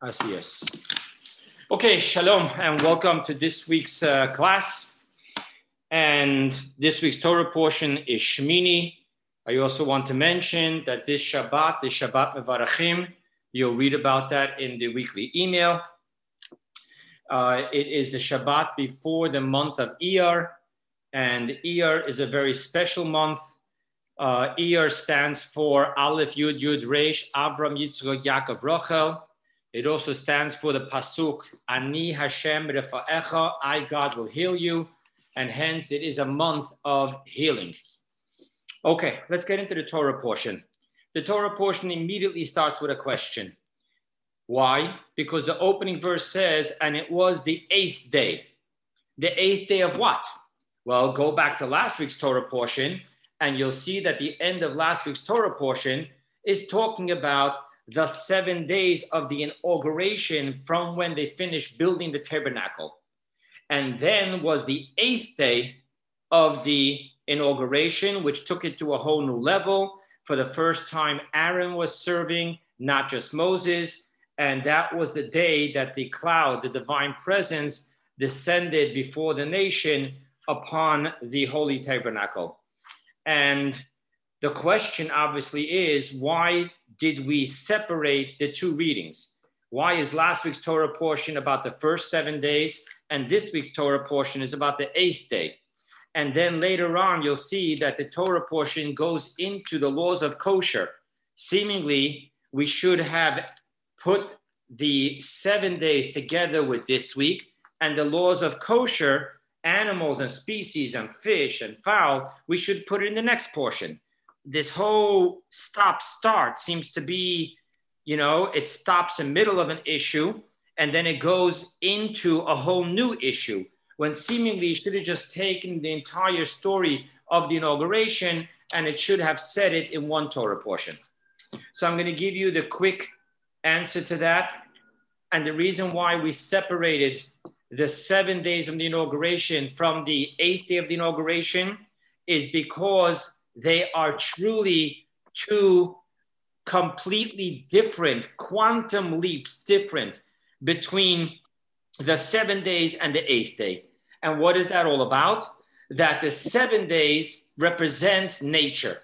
Así es. Okay, shalom, and welcome to this week's uh, class. And this week's Torah portion is Shemini. I also want to mention that this Shabbat, the Shabbat Mevarachim, you'll read about that in the weekly email. Uh, it is the Shabbat before the month of Iyar, and Iyar is a very special month. Uh, Iyar stands for Aleph Yud Yud Reish Avram Yitzchak Yaakov Rochel. It also stands for the pasuk Ani Hashem Refa'echa. I God will heal you, and hence it is a month of healing. Okay, let's get into the Torah portion. The Torah portion immediately starts with a question. Why? Because the opening verse says, and it was the eighth day. The eighth day of what? Well, go back to last week's Torah portion, and you'll see that the end of last week's Torah portion is talking about the seven days of the inauguration from when they finished building the tabernacle. And then was the eighth day of the inauguration, which took it to a whole new level. For the first time, Aaron was serving, not just Moses. And that was the day that the cloud, the divine presence, descended before the nation upon the holy tabernacle. And the question obviously is why did we separate the two readings? Why is last week's Torah portion about the first seven days and this week's Torah portion is about the eighth day? And then later on, you'll see that the Torah portion goes into the laws of kosher. Seemingly, we should have put the seven days together with this week and the laws of kosher, animals and species and fish and fowl, we should put it in the next portion. This whole stop start seems to be, you know, it stops in middle of an issue and then it goes into a whole new issue when seemingly you should have just taken the entire story of the inauguration and it should have said it in one Torah portion. So I'm going to give you the quick answer to that. And the reason why we separated the seven days of the inauguration from the eighth day of the inauguration is because they are truly two completely different quantum leaps different between the seven days and the eighth day. And what is that all about? That the seven days represents nature.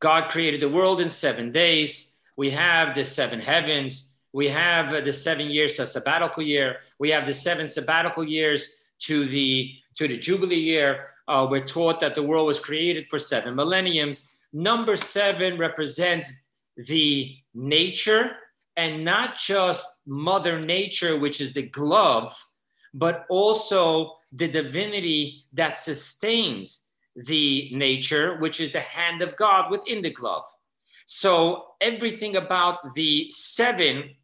God created the world in seven days. We have the seven heavens. We have the seven years, a sabbatical year. We have the seven sabbatical years to the to the Jubilee year. Uh, we're taught that the world was created for seven millenniums. Number seven represents the nature and not just Mother Nature, which is the glove, but also the divinity that sustains the nature, which is the hand of God within the glove. So everything about the seven,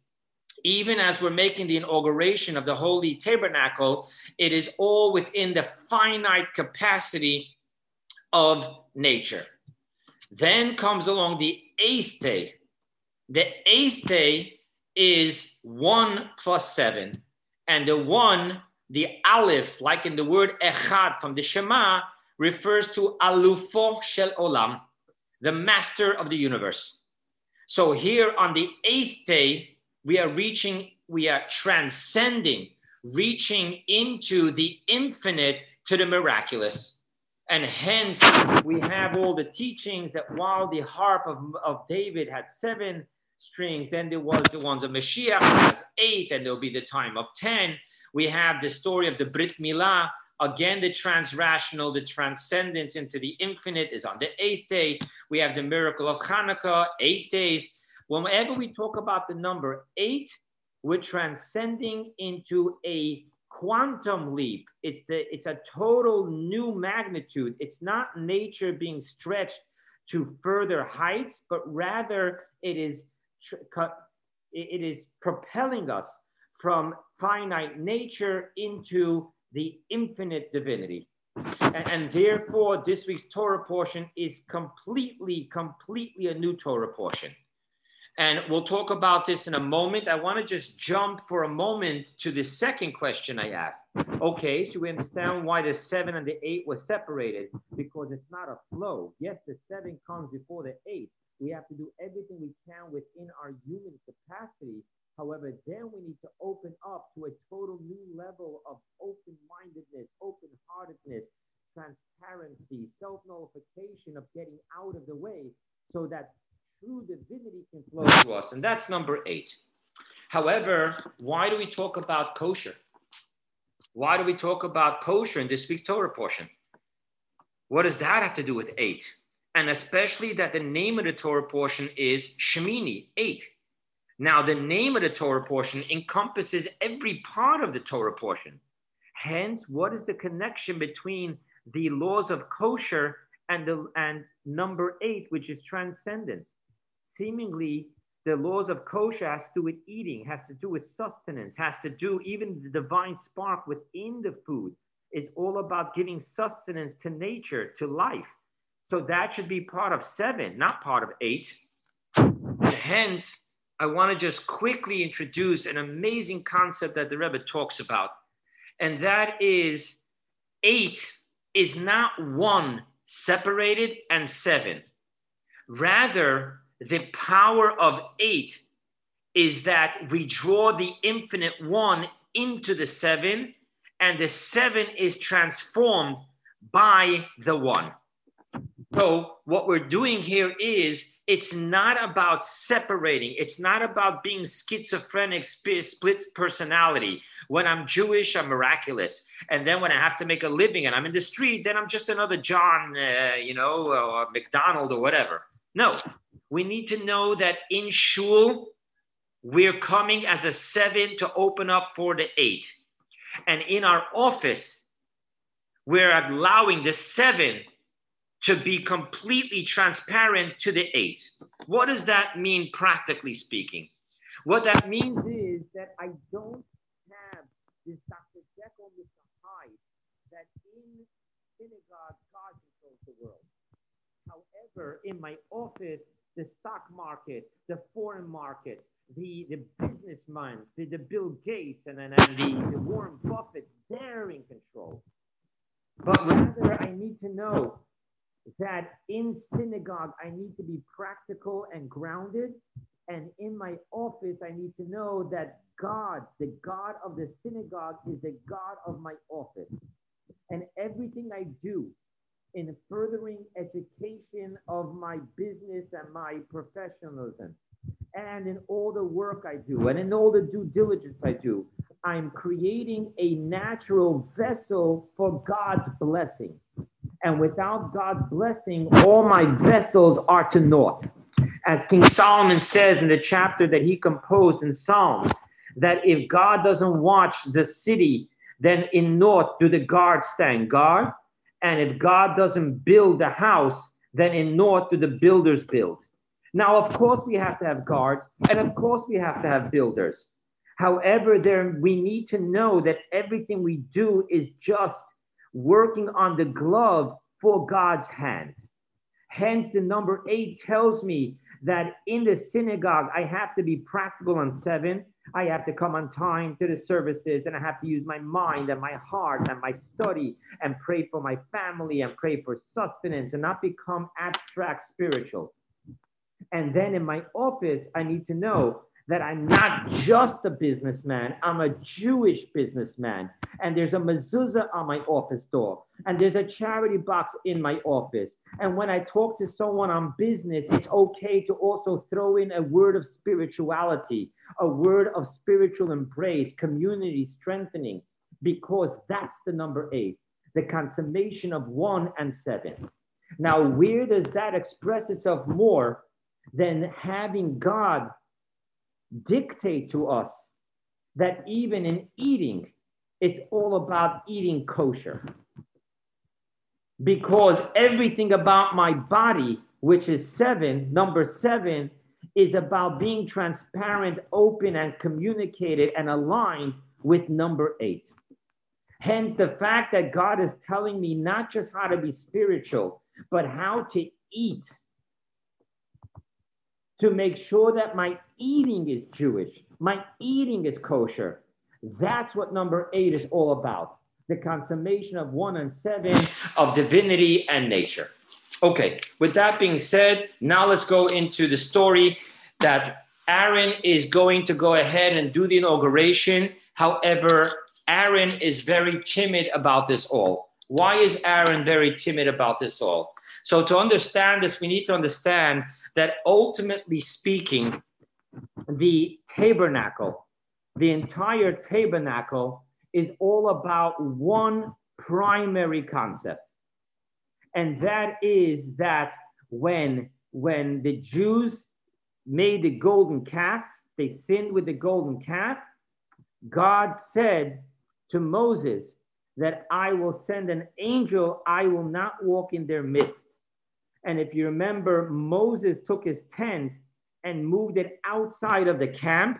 even as we're making the inauguration of the Holy Tabernacle, it is all within the finite capacity of nature. Then comes along the eighth day. The eighth day is one plus seven and the one, the aleph, like in the word echad from the Shema, refers to alufo shel olam, the master of the universe. So here on the eighth day, we are reaching, we are transcending, reaching into the infinite to the miraculous. And hence, we have all the teachings that while the harp of, of David had seven, strings. Then there was the ones of Mashiach has eight, and there'll be the time of 10. We have the story of the Brit Milah. Again, the transrational, the transcendence into the infinite is on the eighth day. We have the miracle of Hanukkah, eight days. Whenever we talk about the number eight, we're transcending into a quantum leap. It's the it's a total new magnitude. It's not nature being stretched to further heights, but rather it is it is propelling us from finite nature into the infinite divinity. And, and, therefore, this week's Torah portion is completely, completely a new Torah portion. And we'll talk about this in a moment. I want to just jump for a moment to the second question I asked. Okay, so we understand why the seven and the eight were separated because it's not a flow. Yes, the seven comes before the eight, we have to do everything we can within our human capacity However, then we need to open up to a total new level of open mindedness, open heartedness, transparency, self nullification of getting out of the way so that true divinity can flow to us. And that's number eight. However, why do we talk about kosher? Why do we talk about kosher in this week's Torah portion? What does that have to do with eight? And especially that the name of the Torah portion is Shemini, eight. Now, the name of the Torah portion encompasses every part of the Torah portion. Hence, what is the connection between the laws of kosher and the and number eight, which is transcendence? Seemingly, the laws of kosher has to do with eating, has to do with sustenance, has to do even the divine spark within the food is all about giving sustenance to nature, to life. So that should be part of seven, not part of eight. And hence, I want to just quickly introduce an amazing concept that the Rebbe talks about. And that is eight is not one separated and seven. Rather, the power of eight is that we draw the infinite one into the seven, and the seven is transformed by the one. So, what we're doing here is it's not about separating, it's not about being schizophrenic, split personality. When I'm Jewish, I'm miraculous. And then when I have to make a living and I'm in the street, then I'm just another John, uh, you know, or McDonald or whatever. No, we need to know that in shul, we're coming as a seven to open up for the eight. And in our office, we're allowing the seven to be completely transparent to the eight. What does that mean, practically speaking? What that means is that I don't have this Dr. Jekyll, Mr. Hyde, that in synagogue, God controls the world. In my office, the stock market, the foreign market, the, the businessmen, the, the Bill Gates, and then the, the Warren Buffett, they're in control. But rather, I need to know that in synagogue, I need to be practical and grounded. And in my office, I need to know that God, the God of the synagogue, is the God of my office. And everything I do in furthering education of my business and my professionalism, and in all the work I do, and in all the due diligence I do, I'm creating a natural vessel for God's blessing. And without God's blessing, all my vessels are to naught. As King Solomon says in the chapter that he composed in Psalms, that if God doesn't watch the city, then in naught do the guards stand guard. And if God doesn't build the house, then in naught do the builders build. Now, of course, we have to have guards, and of course, we have to have builders. However, there we need to know that everything we do is just working on the glove for God's hand. Hence, the number eight tells me that in the synagogue, I have to be practical on seven. I have to come on time to the services and I have to use my mind and my heart and my study and pray for my family and pray for sustenance and not become abstract spiritual. And then in my office, I need to know that I'm not just a businessman, I'm a Jewish businessman. And there's a mezuzah on my office door, and there's a charity box in my office. And when I talk to someone on business, it's okay to also throw in a word of spirituality, a word of spiritual embrace, community strengthening, because that's the number eight, the consummation of one and seven. Now, where does that express itself more than having God dictate to us that even in eating, it's all about eating kosher. Because everything about my body, which is seven, number seven, is about being transparent, open, and communicated and aligned with number eight. Hence, the fact that God is telling me not just how to be spiritual, but how to eat to make sure that my eating is Jewish, my eating is kosher. That's what number eight is all about the consummation of one and seven of divinity and nature. Okay, with that being said, now let's go into the story that Aaron is going to go ahead and do the inauguration. However, Aaron is very timid about this all. Why is Aaron very timid about this all? So, to understand this, we need to understand that ultimately speaking, the tabernacle, the entire tabernacle is all about one primary concept. And that is that when, when the Jews made the golden calf, they sinned with the golden calf, God said to Moses that I will send an angel, I will not walk in their midst. And if you remember, Moses took his tent and moved it outside of the camp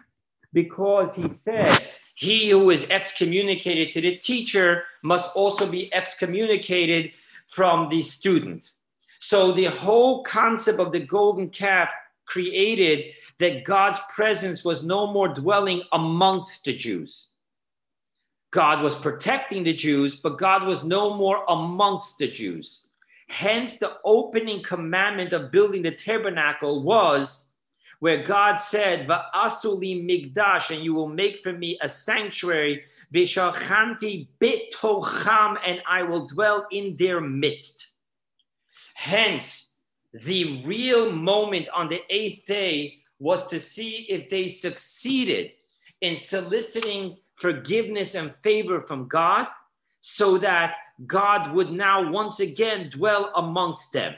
because he said, He who is excommunicated to the teacher must also be excommunicated from the student. So the whole concept of the golden calf created that God's presence was no more dwelling amongst the Jews. God was protecting the Jews, but God was no more amongst the Jews. Hence, the opening commandment of building the tabernacle was where God said, Va'asuli mikdash, and you will make for me a sanctuary, Vishalchanti bitocham, and I will dwell in their midst. Hence, the real moment on the eighth day was to see if they succeeded in soliciting forgiveness and favor from God so that God would now once again dwell amongst them.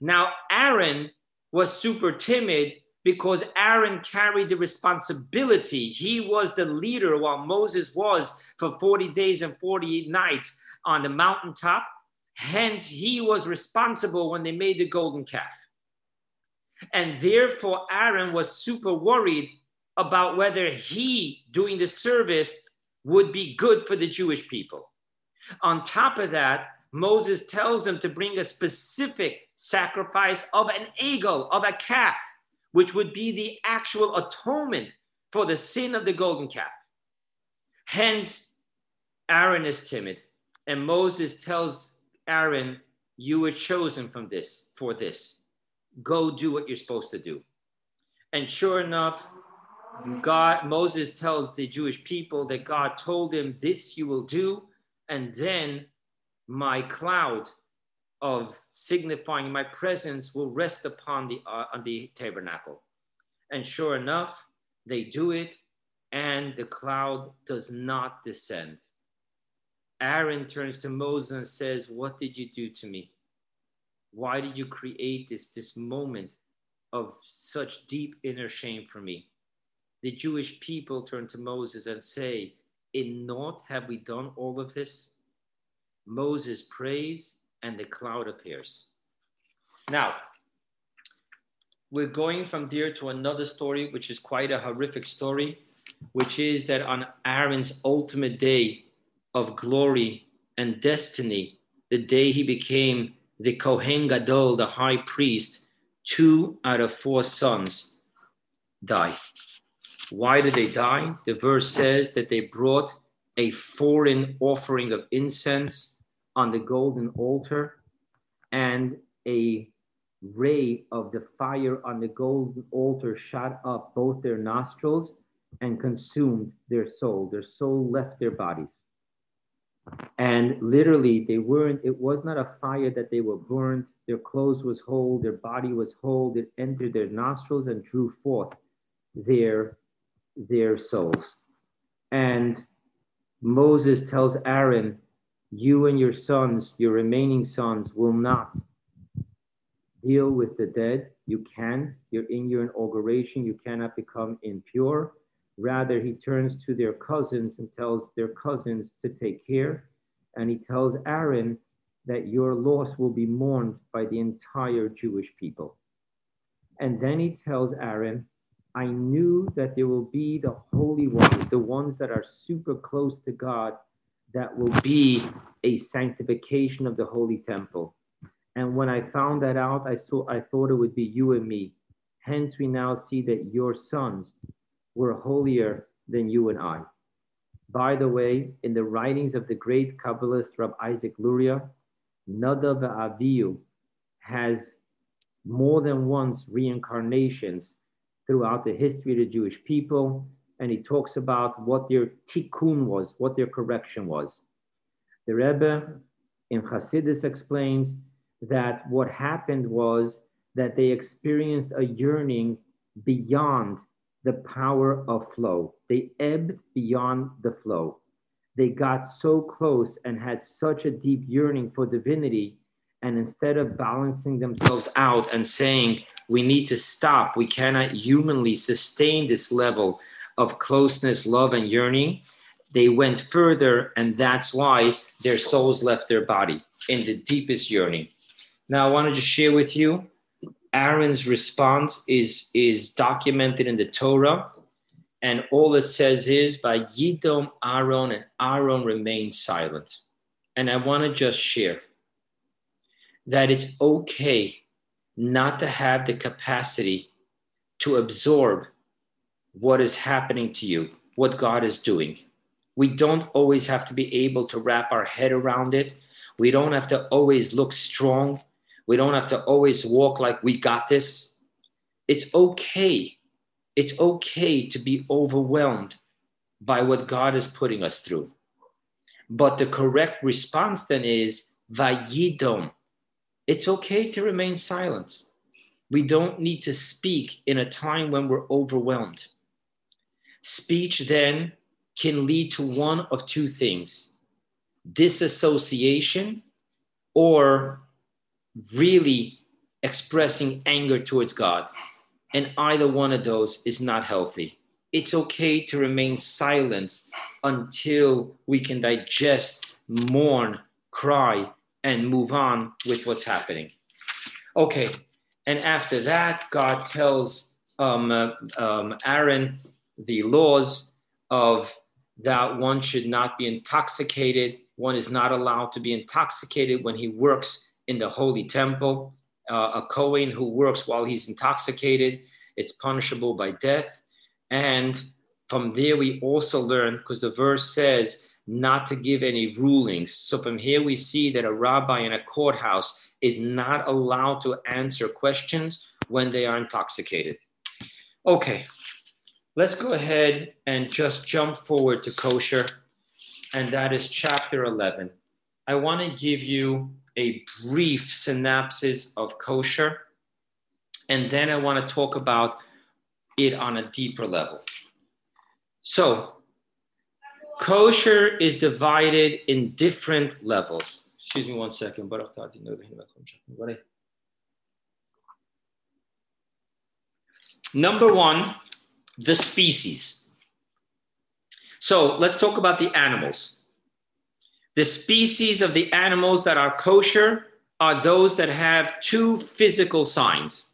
Now, Aaron was super timid because Aaron carried the responsibility. He was the leader while Moses was for 40 days and 48 nights on the mountaintop. Hence, he was responsible when they made the golden calf. And therefore, Aaron was super worried about whether he doing the service would be good for the Jewish people. On top of that, Moses tells him to bring a specific sacrifice of an egel, of a calf, which would be the actual atonement for the sin of the golden calf. Hence, Aaron is timid, and Moses tells Aaron, You were chosen from this for this. Go do what you're supposed to do. And sure enough, God, Moses tells the Jewish people that God told him, This you will do, and then my cloud of signifying my presence will rest upon the, uh, on the tabernacle. And sure enough, they do it, and the cloud does not descend. Aaron turns to Moses and says, What did you do to me? Why did you create this, this moment of such deep inner shame for me? the Jewish people turn to Moses and say, In naught have we done all of this? Moses prays and the cloud appears. Now, we're going from there to another story, which is quite a horrific story, which is that on Aaron's ultimate day of glory and destiny, the day he became the Kohen Gadol, the high priest, two out of four sons die. Why did they die? The verse says that they brought a foreign offering of incense on the golden altar and a ray of the fire on the golden altar shot up both their nostrils and consumed their soul. Their soul left their bodies. And literally, they weren't, it was not a fire that they were burned. Their clothes was whole, their body was whole. It entered their nostrils and drew forth their their souls. And Moses tells Aaron, You and your sons, your remaining sons, will not deal with the dead. You can. You're in your inauguration. You cannot become impure. Rather, he turns to their cousins and tells their cousins to take care. And he tells Aaron that your loss will be mourned by the entire Jewish people. And then he tells Aaron, I knew that there will be the holy ones, the ones that are super close to God, that will be a sanctification of the holy temple. And when I found that out, I saw I thought it would be you and me. Hence, we now see that your sons were holier than you and I. By the way, in the writings of the great Kabbalist Rabbi Isaac Luria, Nadav Avihu has more than once reincarnations throughout the history of the Jewish people, and he talks about what their tikkun was, what their correction was. The Rebbe in Hasidus explains that what happened was that they experienced a yearning beyond the power of flow. They ebbed beyond the flow. They got so close and had such a deep yearning for divinity. And instead of balancing themselves out and saying, we need to stop, we cannot humanly sustain this level of closeness, love, and yearning, they went further. And that's why their souls left their body in the deepest yearning. Now, I wanted to share with you Aaron's response is, is documented in the Torah. And all it says is, Vayidom Aaron, and Aaron remained silent. And I want to just share that it's okay not to have the capacity to absorb what is happening to you, what God is doing. We don't always have to be able to wrap our head around it. We don't have to always look strong. We don't have to always walk like we got this. It's okay. It's okay to be overwhelmed by what God is putting us through. But the correct response then is vayidom. It's okay to remain silent. We don't need to speak in a time when we're overwhelmed. Speech then can lead to one of two things disassociation or really expressing anger towards God. And either one of those is not healthy. It's okay to remain silent until we can digest, mourn, cry, and move on with what's happening. Okay, and after that, God tells um, uh, um, Aaron the laws of that one should not be intoxicated. One is not allowed to be intoxicated when he works in the holy temple. Uh, a Kohen who works while he's intoxicated, it's punishable by death. And from there, we also learn, because the verse says not to give any rulings. So from here, we see that a rabbi in a courthouse is not allowed to answer questions when they are intoxicated. Okay, let's go ahead and just jump forward to kosher, and that is chapter 11. I want to give you a brief synopsis of kosher, and then I want to talk about it on a deeper level. So, kosher is divided in different levels. Excuse me one second. Number one, the species. So let's talk about the animals. The species of the animals that are kosher are those that have two physical signs.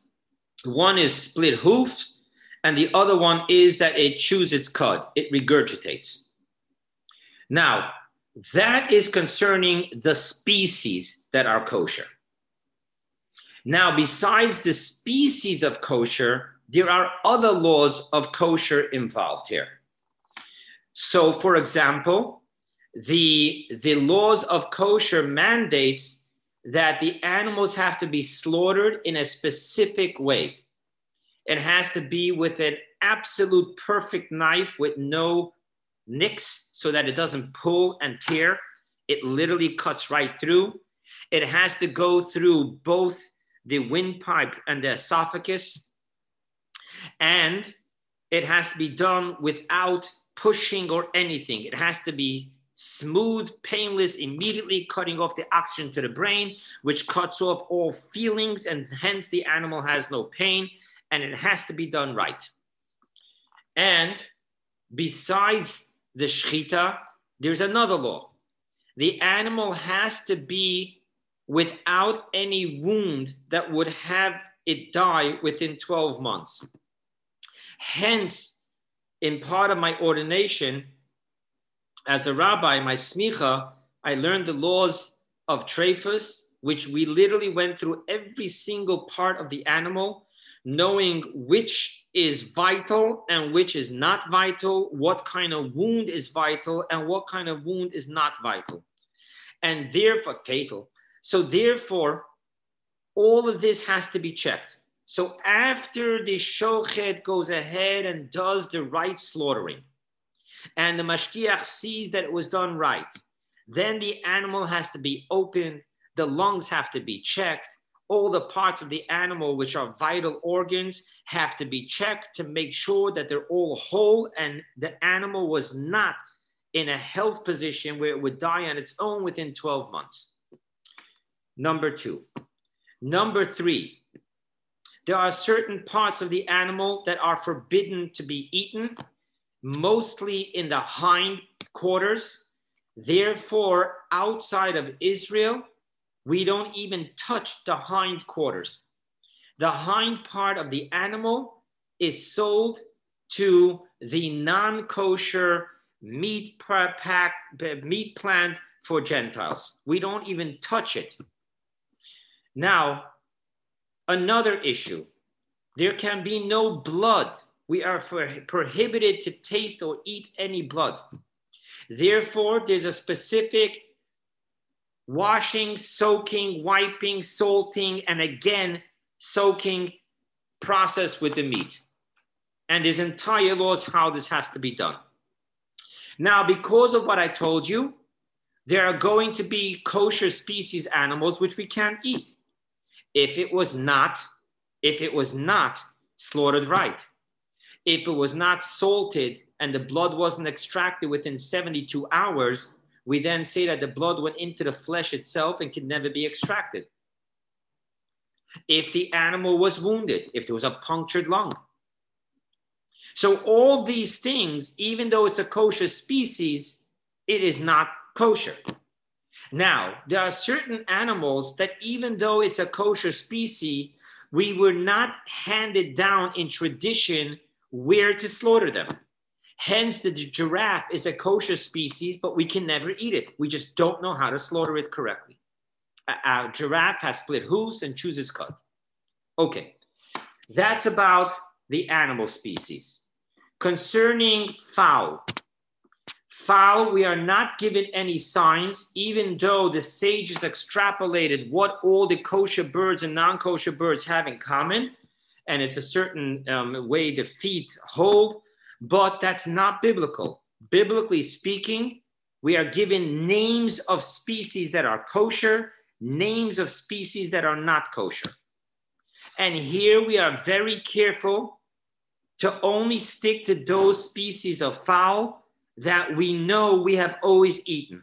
One is split hoofs, and the other one is that it chews its cud, it regurgitates. Now, that is concerning the species that are kosher. Now, besides the species of kosher, there are other laws of kosher involved here. So, for example, the, the laws of kosher mandates that the animals have to be slaughtered in a specific way. It has to be with an absolute perfect knife with no nicks so that it doesn't pull and tear. It literally cuts right through. It has to go through both the windpipe and the esophagus. And it has to be done without pushing or anything. It has to be smooth, painless, immediately cutting off the oxygen to the brain, which cuts off all feelings, and hence the animal has no pain, and it has to be done right. And besides the shchita, there's another law. The animal has to be without any wound that would have it die within 12 months. Hence, in part of my ordination, as a rabbi, my smicha, I learned the laws of trephus, which we literally went through every single part of the animal, knowing which is vital and which is not vital, what kind of wound is vital and what kind of wound is not vital, and therefore fatal. So, therefore, all of this has to be checked. So after the shochet goes ahead and does the right slaughtering, and the mashgiach sees that it was done right, then the animal has to be opened, the lungs have to be checked, all the parts of the animal, which are vital organs, have to be checked to make sure that they're all whole and the animal was not in a health position where it would die on its own within 12 months. Number two. Number three, there are certain parts of the animal that are forbidden to be eaten, mostly in the hind quarters. Therefore, outside of Israel, we don't even touch the hind quarters. The hind part of the animal is sold to the non kosher meat pack, meat plant for Gentiles. We don't even touch it. Now, another issue there can be no blood. We are prohibited to taste or eat any blood. Therefore, there's a specific washing, soaking, wiping, salting, and again, soaking process with the meat. And his entire laws how this has to be done. Now, because of what I told you, there are going to be kosher species animals which we can't eat. If it was not, if it was not slaughtered right, if it was not salted and the blood wasn't extracted within 72 hours, we then say that the blood went into the flesh itself and can never be extracted. If the animal was wounded, if there was a punctured lung. So, all these things, even though it's a kosher species, it is not kosher. Now, there are certain animals that, even though it's a kosher species, we were not handed down in tradition where to slaughter them. Hence, the giraffe is a kosher species, but we can never eat it. We just don't know how to slaughter it correctly. A, giraffe has split hooves and chooses cut. Okay, that's about the animal species. Concerning fowl, fowl, we are not given any signs, even though the sages extrapolated what all the kosher birds and non kosher birds have in common. And it's a certain um, way the feet hold but that's not biblical. Biblically speaking, we are given names of species that are kosher, names of species that are not kosher. And here we are very careful to only stick to those species of fowl that we know we have always eaten.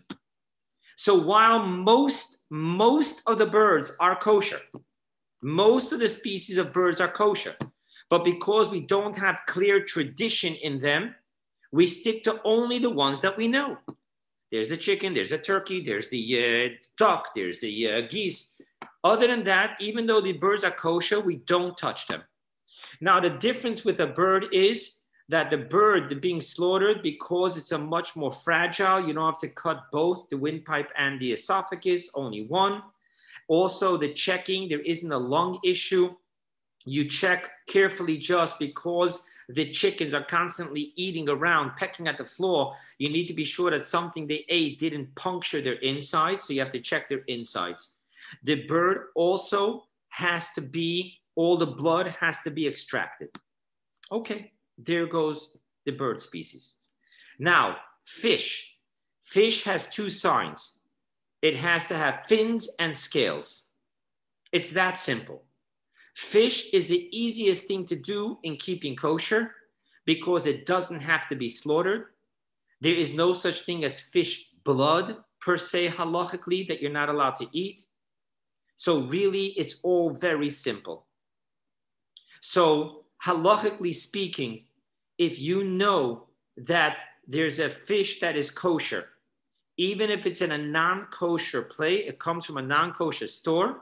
So while most most of the birds are kosher, most of the species of birds are kosher. But because we don't have clear tradition in them, we stick to only the ones that we know. There's the chicken, there's the turkey, there's the uh, duck, there's the uh, geese. Other than that, even though the birds are kosher, we don't touch them. Now, the difference with a bird is that the bird being slaughtered, because it's a much more fragile, you don't have to cut both the windpipe and the esophagus, only one. Also, the checking, there isn't a lung issue you check carefully just because the chickens are constantly eating around, pecking at the floor. You need to be sure that something they ate didn't puncture their insides. So you have to check their insides. The bird also has to be, all the blood has to be extracted. Okay, there goes the bird species. Now, fish. Fish has two signs it has to have fins and scales. It's that simple. Fish is the easiest thing to do in keeping kosher because it doesn't have to be slaughtered. There is no such thing as fish blood per se halachically that you're not allowed to eat. So really, it's all very simple. So halachically speaking, if you know that there's a fish that is kosher, even if it's in a non-kosher plate, it comes from a non-kosher store,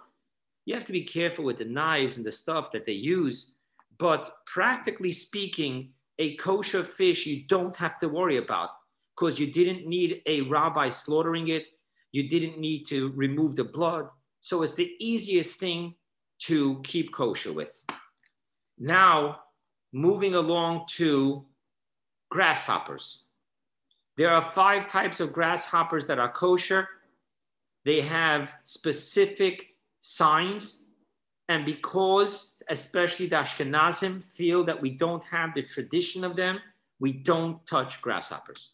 you have to be careful with the knives and the stuff that they use. But practically speaking, a kosher fish you don't have to worry about because you didn't need a rabbi slaughtering it. You didn't need to remove the blood. So it's the easiest thing to keep kosher with. Now, moving along to grasshoppers. There are five types of grasshoppers that are kosher. They have specific signs. And because, especially the Ashkenazim, feel that we don't have the tradition of them, we don't touch grasshoppers.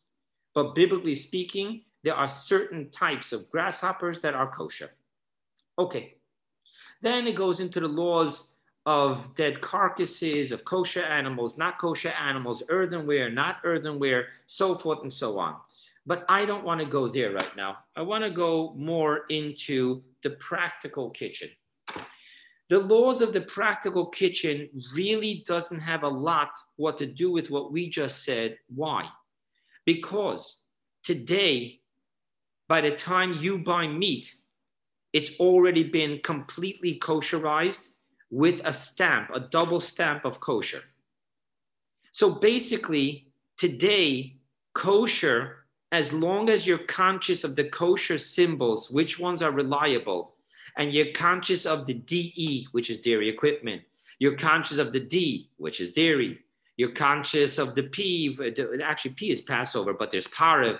But biblically speaking, there are certain types of grasshoppers that are kosher. Okay. Then it goes into the laws of dead carcasses, of kosher animals, not kosher animals, earthenware, not earthenware, so forth and so on. But I don't want to go there right now. I want to go more into the practical kitchen. The laws of the practical kitchen really doesn't have a lot what to do with what we just said. Why? Because today, by the time you buy meat, it's already been completely kosherized with a stamp, a double stamp of kosher. So basically, today, kosher, as long as you're conscious of the kosher symbols, which ones are reliable, and you're conscious of the DE, which is dairy equipment, you're conscious of the D, which is dairy, you're conscious of the P, actually, P is Passover, but there's Parve.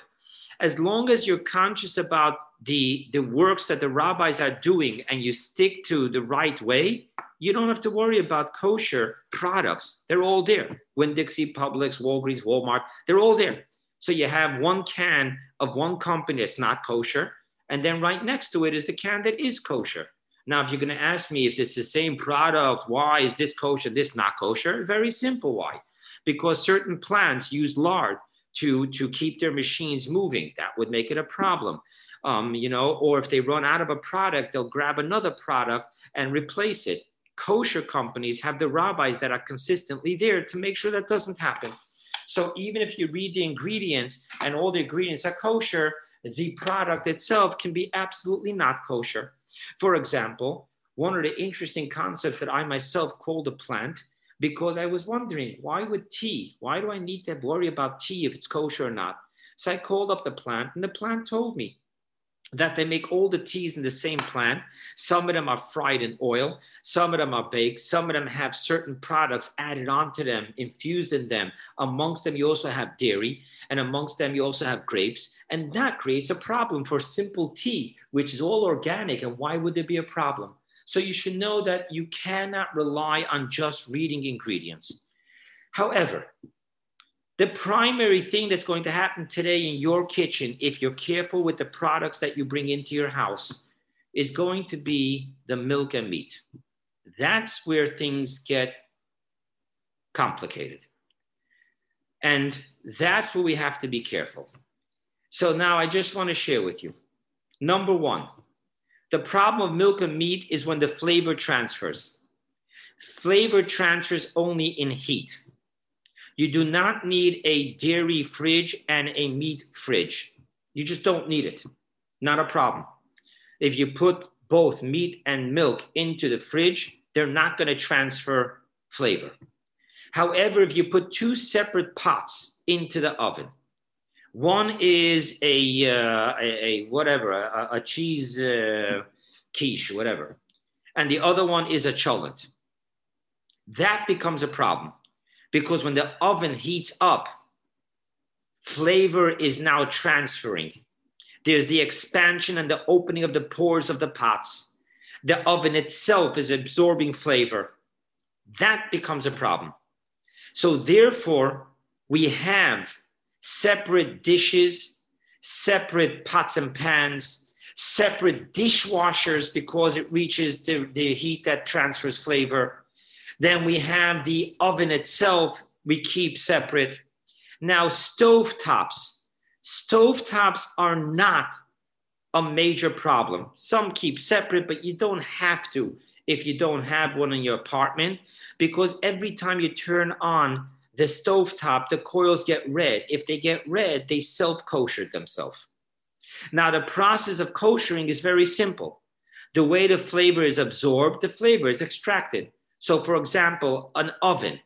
As long as you're conscious about the, the works that the rabbis are doing and you stick to the right way, you don't have to worry about kosher products. They're all there. Winn Dixie, Publix, Walgreens, Walmart, they're all there. So you have one can of one company that's not kosher, and then right next to it is the can that is kosher. Now, if you're going to ask me if it's the same product, why is this kosher, this not kosher? Very simple why. Because certain plants use lard to, to keep their machines moving. That would make it a problem um, you know, or if they run out of a product, they'll grab another product and replace it. Kosher companies have the rabbis that are consistently there to make sure that doesn't happen. So even if you read the ingredients and all the ingredients are kosher, the product itself can be absolutely not kosher. For example, one of the interesting concepts that I myself called a plant because I was wondering why would tea? Why do I need to worry about tea if it's kosher or not? So I called up the plant and the plant told me that they make all the teas in the same plant. Some of them are fried in oil, some of them are baked, some of them have certain products added onto them, infused in them. Amongst them, you also have dairy, and amongst them, you also have grapes. And that creates a problem for simple tea, which is all organic. And why would there be a problem? So you should know that you cannot rely on just reading ingredients. However, the primary thing that's going to happen today in your kitchen, if you're careful with the products that you bring into your house, is going to be the milk and meat. That's where things get complicated. And that's where we have to be careful. So now I just want to share with you. Number one, the problem of milk and meat is when the flavor transfers. Flavor transfers only in heat. You do not need a dairy fridge and a meat fridge. You just don't need it. Not a problem. If you put both meat and milk into the fridge, they're not going to transfer flavor. However, if you put two separate pots into the oven, one is a, uh, a, a, whatever, a, a cheese uh, quiche, whatever, and the other one is a cholent. That becomes a problem because when the oven heats up, flavor is now transferring. There's the expansion and the opening of the pores of the pots. The oven itself is absorbing flavor. That becomes a problem. So, therefore, we have separate dishes, separate pots and pans, separate dishwashers because it reaches the, the heat that transfers flavor then we have the oven itself, we keep separate. Now, stovetops. Stovetops are not a major problem. Some keep separate, but you don't have to if you don't have one in your apartment because every time you turn on the stovetop, the coils get red. If they get red, they self kosher themselves. Now, the process of koshering is very simple. The way the flavor is absorbed, the flavor is extracted. So, for example, an oven,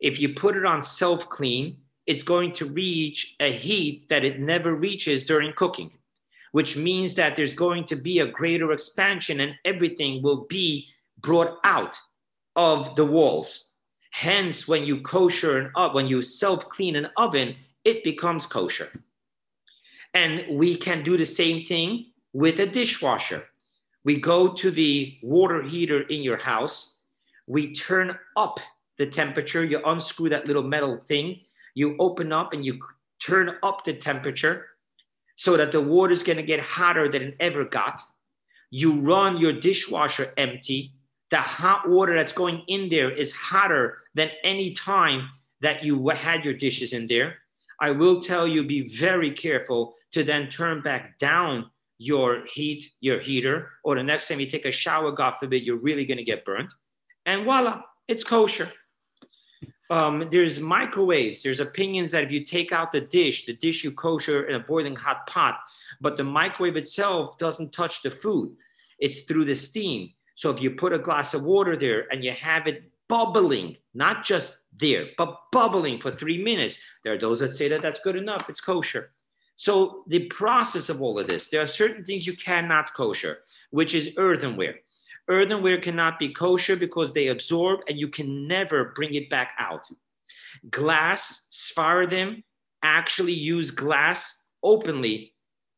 if you put it on self clean, it's going to reach a heat that it never reaches during cooking, which means that there's going to be a greater expansion and everything will be brought out of the walls. Hence, when you kosher an oven, when you self clean an oven, it becomes kosher. And we can do the same thing with a dishwasher. We go to the water heater in your house. We turn up the temperature. You unscrew that little metal thing. You open up and you turn up the temperature so that the water is going to get hotter than it ever got. You run your dishwasher empty. The hot water that's going in there is hotter than any time that you had your dishes in there. I will tell you be very careful to then turn back down your heat, your heater, or the next time you take a shower, God forbid, you're really going to get burnt. And voila, it's kosher. Um, there's microwaves. There's opinions that if you take out the dish, the dish you kosher in a boiling hot pot, but the microwave itself doesn't touch the food. It's through the steam. So if you put a glass of water there and you have it bubbling, not just there, but bubbling for three minutes, there are those that say that that's good enough. It's kosher. So the process of all of this, there are certain things you cannot kosher, which is earthenware. Earthenware cannot be kosher because they absorb and you can never bring it back out. Glass, Sfaradim, actually use glass openly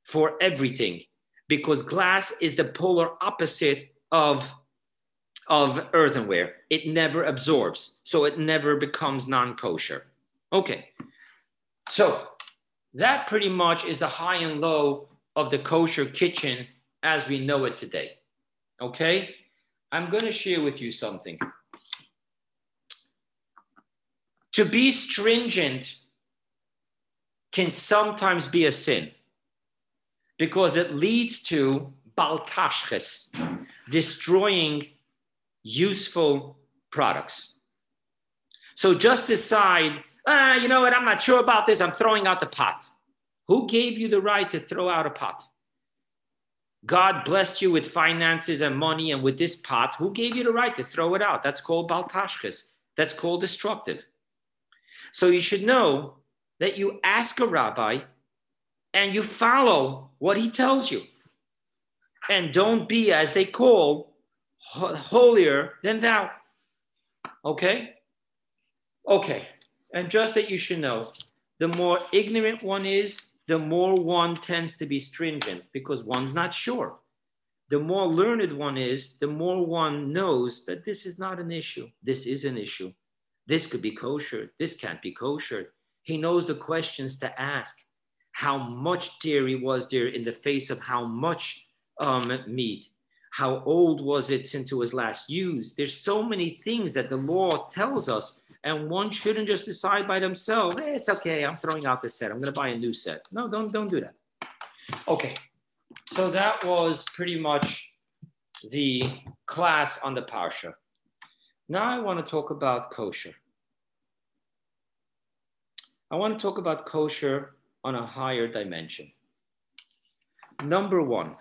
for everything because glass is the polar opposite of, of earthenware. It never absorbs, so it never becomes non kosher. Okay, so that pretty much is the high and low of the kosher kitchen as we know it today. Okay? I'm going to share with you something. To be stringent can sometimes be a sin because it leads to baltashches, destroying useful products. So just decide ah, you know what, I'm not sure about this, I'm throwing out the pot. Who gave you the right to throw out a pot? God blessed you with finances and money and with this pot. Who gave you the right to throw it out? That's called baltashkas. That's called destructive. So you should know that you ask a rabbi and you follow what he tells you. And don't be, as they call, holier than thou. Okay? Okay. And just that you should know, the more ignorant one is, the more one tends to be stringent because one's not sure. The more learned one is, the more one knows that this is not an issue. This is an issue. This could be kosher. This can't be kosher. He knows the questions to ask. How much dairy was there in the face of how much um, meat? How old was it since it was last used? There's so many things that the law tells us and one shouldn't just decide by themselves, hey, it's okay, I'm throwing out the set. I'm going to buy a new set. No, don't, don't do that. Okay, so that was pretty much the class on the Parsha. Now I want to talk about kosher. I want to talk about kosher on a higher dimension. Number one,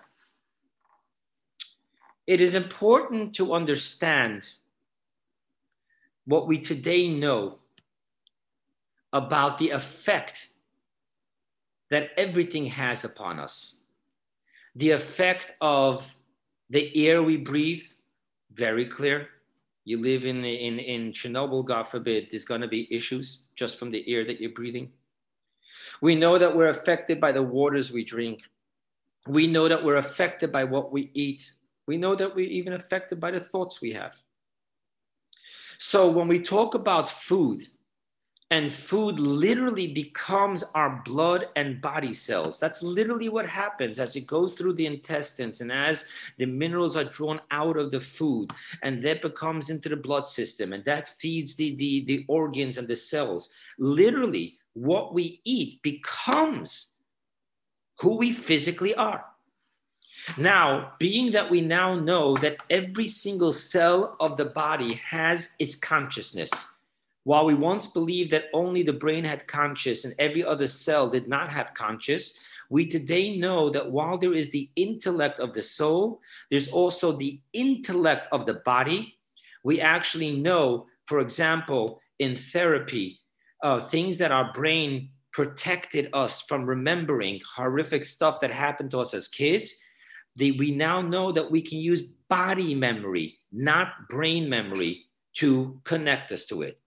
it is important to understand what we today know about the effect that everything has upon us. The effect of the air we breathe, very clear. You live in, in, in Chernobyl, God forbid, there's going to be issues just from the air that you're breathing. We know that we're affected by the waters we drink. We know that we're affected by what we eat. We know that we're even affected by the thoughts we have. So when we talk about food, and food literally becomes our blood and body cells. That's literally what happens as it goes through the intestines and as the minerals are drawn out of the food and that becomes into the blood system and that feeds the, the, the organs and the cells. Literally, what we eat becomes who we physically are. Now, being that we now know that every single cell of the body has its consciousness, while we once believed that only the brain had conscious and every other cell did not have conscious, we today know that while there is the intellect of the soul, there's also the intellect of the body. We actually know, for example, in therapy, uh, things that our brain protected us from remembering horrific stuff that happened to us as kids we now know that we can use body memory, not brain memory, to connect us to it.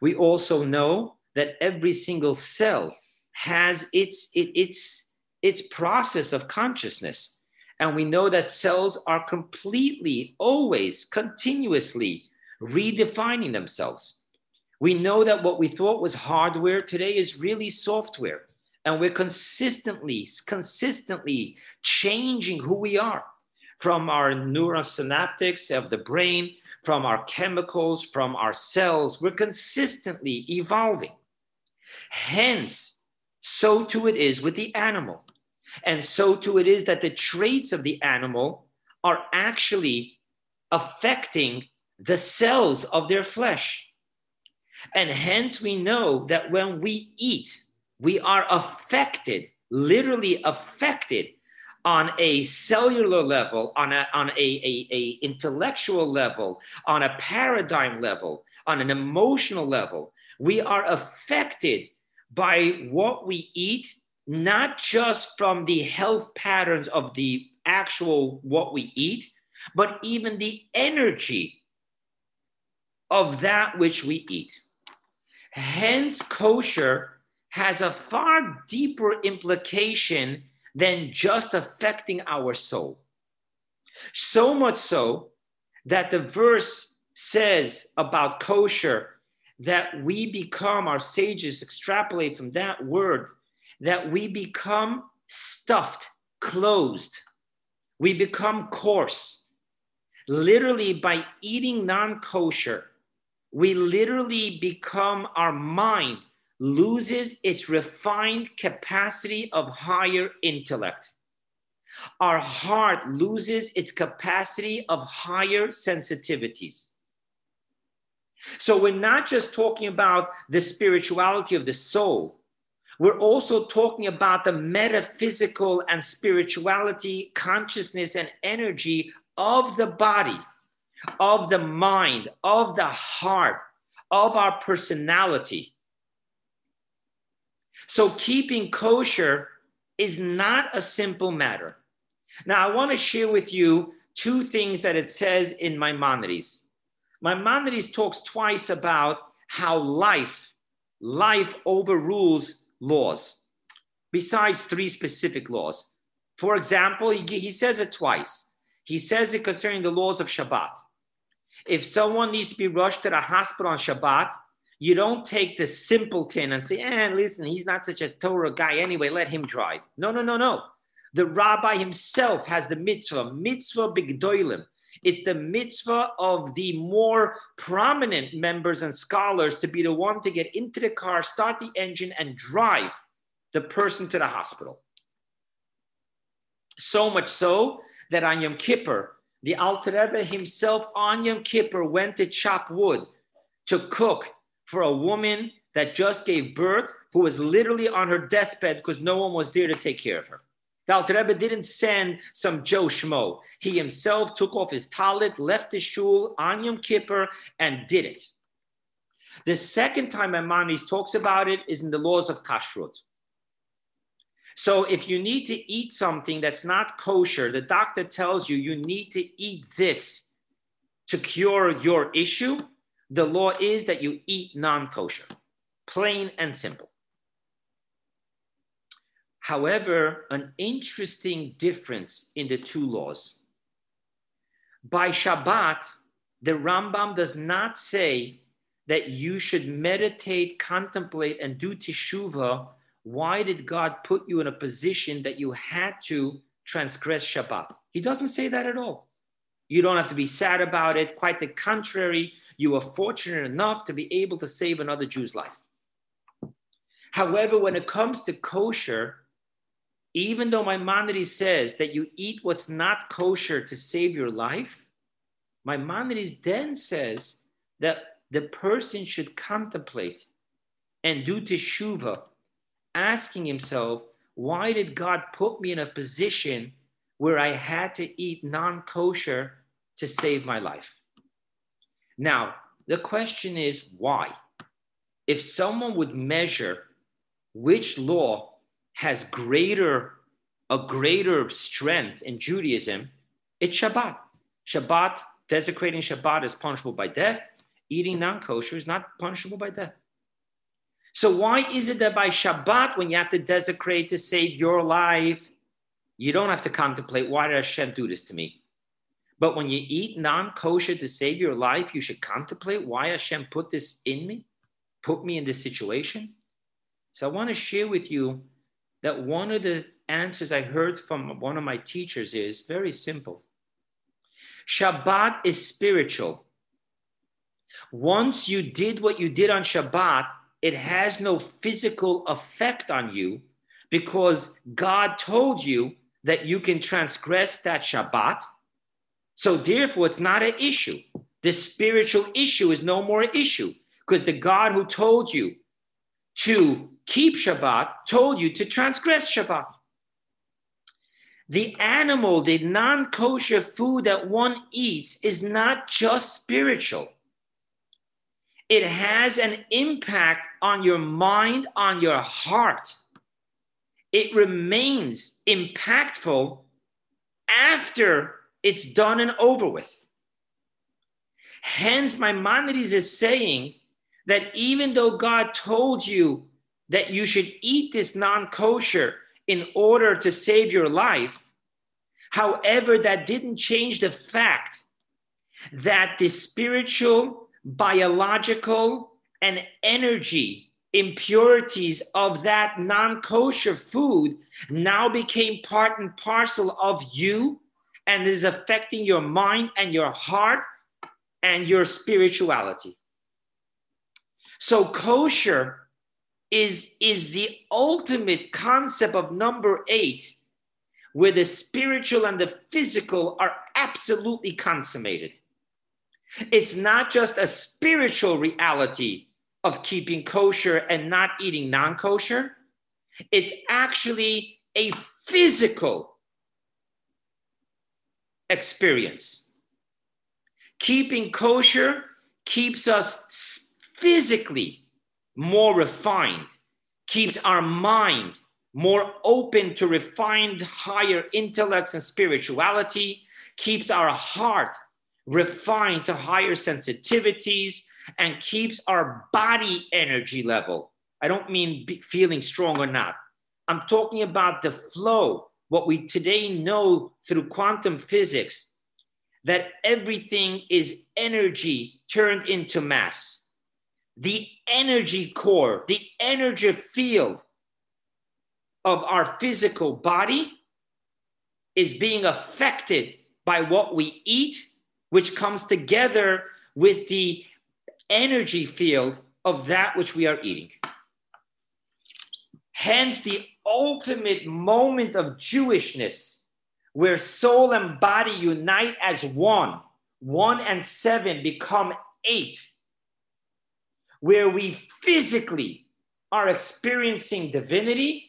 We also know that every single cell has its, it, its, its process of consciousness. And we know that cells are completely, always, continuously redefining themselves. We know that what we thought was hardware today is really software. And we're consistently, consistently changing who we are from our neurosynaptics of the brain, from our chemicals, from our cells. We're consistently evolving. Hence, so too it is with the animal. And so too it is that the traits of the animal are actually affecting the cells of their flesh. And hence we know that when we eat, we are affected, literally affected on a cellular level, on a, on a, a, a intellectual level, on a paradigm level, on an emotional level. We are affected by what we eat not just from the health patterns of the actual what we eat, but even the energy of that which we eat. Hence, kosher has a far deeper implication than just affecting our soul. So much so that the verse says about kosher that we become, our sages extrapolate from that word that we become stuffed, closed. We become coarse. Literally, by eating non kosher, we literally become, our mind loses its refined capacity of higher intellect. Our heart loses its capacity of higher sensitivities. So we're not just talking about the spirituality of the soul, we're also talking about the metaphysical and spirituality, consciousness, and energy of the body, of the mind, of the heart, of our personality. So, keeping kosher is not a simple matter. Now, I want to share with you two things that it says in Maimonides. Maimonides talks twice about how life, life overrules laws, besides three specific laws. For example, he, he says it twice. He says it concerning the laws of Shabbat. If someone needs to be rushed to the hospital on Shabbat, you don't take the simpleton and say, eh, listen, he's not such a Torah guy anyway, let him drive. No, no, no, no. The rabbi himself has the mitzvah, mitzvah bigdoilim. It's the mitzvah of the more prominent members and scholars to be the one to get into the car, start the engine, and drive the person to the hospital. So much so that on Yom Kippur, the Alter Rebbe himself on Yom Kippur went to chop wood to cook for a woman that just gave birth who was literally on her deathbed because no one was there to take care of her. The Alter Rebbe didn't send some Joe Schmo. He himself took off his talit, left his shul on Yom Kippur, and did it. The second time Maimonides talks about it is in the laws of kashrut. So if you need to eat something that's not kosher, the doctor tells you you need to eat this to cure your issue. The law is that you eat non kosher, plain and simple. However, an interesting difference in the two laws. By Shabbat, the Rambam does not say that you should meditate, contemplate, and do teshuvah. Why did God put you in a position that you had to transgress Shabbat? He doesn't say that at all. You don't have to be sad about it. Quite the contrary, you are fortunate enough to be able to save another Jew's life. However, when it comes to kosher, even though Maimonides says that you eat what's not kosher to save your life, Maimonides then says that the person should contemplate and do teshuva, asking himself, why did God put me in a position where I had to eat non kosher to save my life? Now, the question is why? If someone would measure which law has greater a greater strength in Judaism, it's Shabbat. Shabbat, desecrating Shabbat is punishable by death. Eating non-kosher is not punishable by death. So why is it that by Shabbat, when you have to desecrate to save your life, you don't have to contemplate why did Hashem do this to me? But when you eat non kosher to save your life, you should contemplate why Hashem put this in me, put me in this situation. So I want to share with you that one of the answers I heard from one of my teachers is very simple Shabbat is spiritual. Once you did what you did on Shabbat, it has no physical effect on you because God told you that you can transgress that Shabbat. So therefore, it's not an issue. The spiritual issue is no more an issue because the God who told you to keep Shabbat told you to transgress Shabbat. The animal, the non kosher food that one eats is not just spiritual. It has an impact on your mind, on your heart it remains impactful after it's done and over with. Hence, Maimonides is saying that even though God told you that you should eat this non kosher in order to save your life, however, that didn't change the fact that the spiritual, biological, and energy impurities of that non kosher food now became part and parcel of you and is affecting your mind and your heart and your spirituality. So, kosher is, is the ultimate concept of number eight, where the spiritual and the physical are absolutely consummated. It's not just a spiritual reality of keeping kosher and not eating non kosher. It's actually a physical experience. Keeping kosher keeps us physically more refined, keeps our mind more open to refined higher intellects and spirituality, keeps our heart refined to higher sensitivities, and keeps our body energy level. I don't mean feeling strong or not. I'm talking about the flow, what we today know through quantum physics, that everything is energy turned into mass. The energy core, the energy field of our physical body is being affected by what we eat, which comes together with the energy field of that which we are eating. Hence, the ultimate moment of Jewishness, where soul and body unite as one, one and seven become eight, where we physically are experiencing divinity,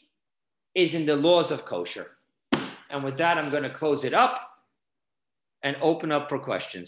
is in the laws of kosher. And with that, I'm going to close it up and open up for questions.